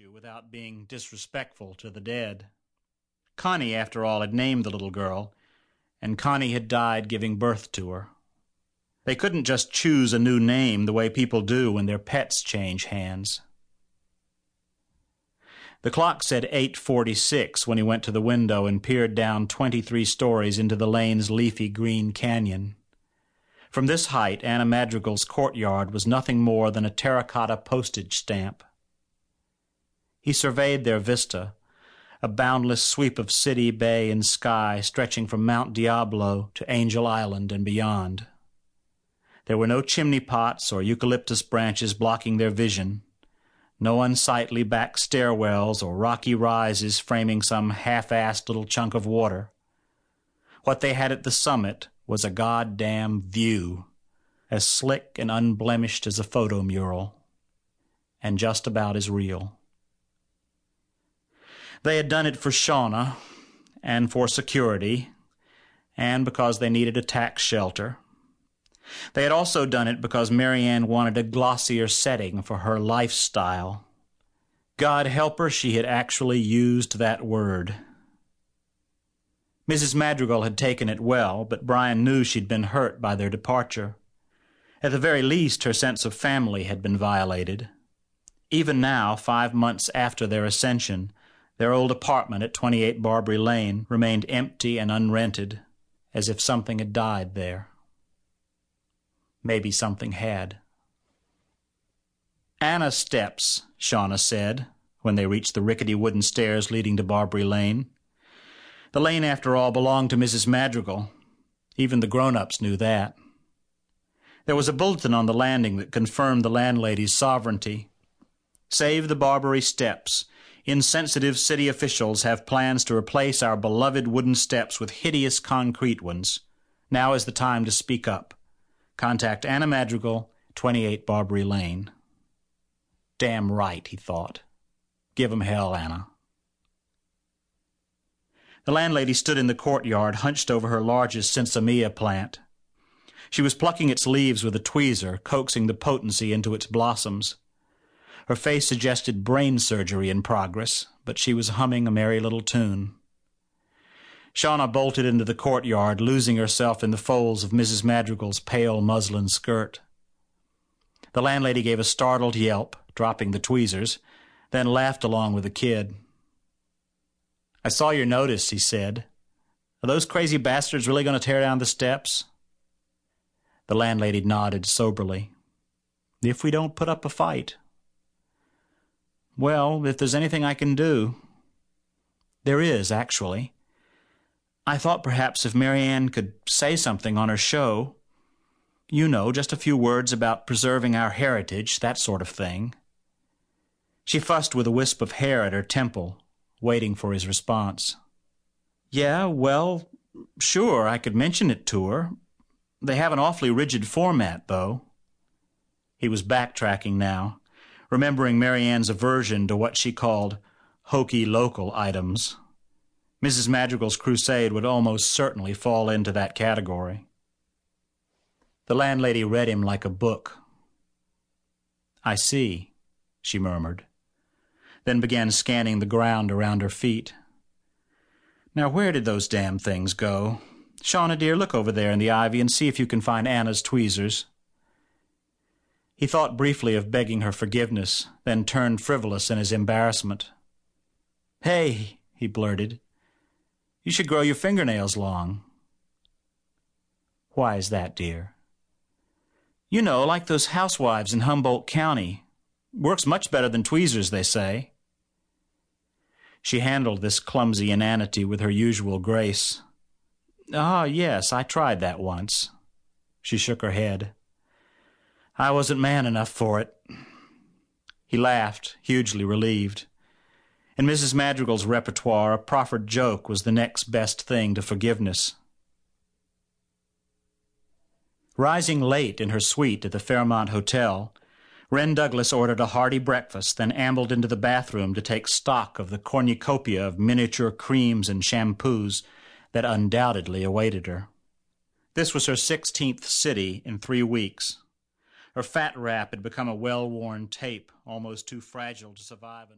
you without being disrespectful to the dead. Connie, after all, had named the little girl, and Connie had died giving birth to her. They couldn't just choose a new name the way people do when their pets change hands. The clock said 8.46 when he went to the window and peered down 23 stories into the lane's leafy green canyon. From this height, Anna Madrigal's courtyard was nothing more than a terracotta postage stamp. He surveyed their vista, a boundless sweep of city, bay, and sky stretching from Mount Diablo to Angel Island and beyond. There were no chimney pots or eucalyptus branches blocking their vision, no unsightly back stairwells or rocky rises framing some half-assed little chunk of water. What they had at the summit was a goddamn view, as slick and unblemished as a photo mural, and just about as real. They had done it for Shawna, and for security, and because they needed a tax shelter. They had also done it because Mary Ann wanted a glossier setting for her lifestyle. God help her, she had actually used that word. Mrs. Madrigal had taken it well, but Brian knew she'd been hurt by their departure. At the very least, her sense of family had been violated. Even now, five months after their ascension, their old apartment at 28 Barbary Lane remained empty and unrented, as if something had died there. Maybe something had. Anna Steps, Shawna said, when they reached the rickety wooden stairs leading to Barbary Lane. The lane, after all, belonged to Mrs. Madrigal. Even the grown-ups knew that. There was a bulletin on the landing that confirmed the landlady's sovereignty. Save the Barbary Steps. Insensitive city officials have plans to replace our beloved wooden steps with hideous concrete ones. Now is the time to speak up. Contact Anna Madrigal, 28 Barbary Lane. Damn right, he thought. Give 'em hell, Anna. The landlady stood in the courtyard, hunched over her largest sinsemilla plant. She was plucking its leaves with a tweezer, coaxing the potency into its blossoms. Her face suggested brain surgery in progress, but she was humming a merry little tune. Shawna bolted into the courtyard, losing herself in the folds of Mrs. Madrigal's pale muslin skirt. The landlady gave a startled yelp, dropping the tweezers, then laughed along with the kid. I saw your notice, he said. Are those crazy bastards really going to tear down the steps? The landlady nodded soberly. If we don't put up a fight. Well, if there's anything I can do. There is, actually. I thought perhaps if Mary Ann could say something on her show, you know, just a few words about preserving our heritage, that sort of thing. She fussed with a wisp of hair at her temple, waiting for his response. Yeah, well, sure, I could mention it to her. They have an awfully rigid format, though. He was backtracking now, remembering Mary Ann's aversion to what she called hokey local items. Mrs. Madrigal's crusade would almost certainly fall into that category. The landlady read him like a book. I see, she murmured, then began scanning the ground around her feet. Now where did those damn things go? Shawna, dear, look over there in the ivy and see if you can find Anna's tweezers. He thought briefly of begging her forgiveness, then turned frivolous in his embarrassment. Hey, he blurted, you should grow your fingernails long. Why is that, dear? You know, like those housewives in Humboldt County. Works much better than tweezers, they say. She handled this clumsy inanity with her usual grace. Ah, yes, I tried that once. She shook her head. I wasn't man enough for it. He laughed, hugely relieved. In Mrs. Madrigal's repertoire, a proffered joke was the next best thing to forgiveness. Rising late in her suite at the Fairmont Hotel, Wren Douglas ordered a hearty breakfast, then ambled into the bathroom to take stock of the cornucopia of miniature creams and shampoos that undoubtedly awaited her. This was her sixteenth city in three weeks. Her fat wrap had become a well-worn tape, almost too fragile to survive.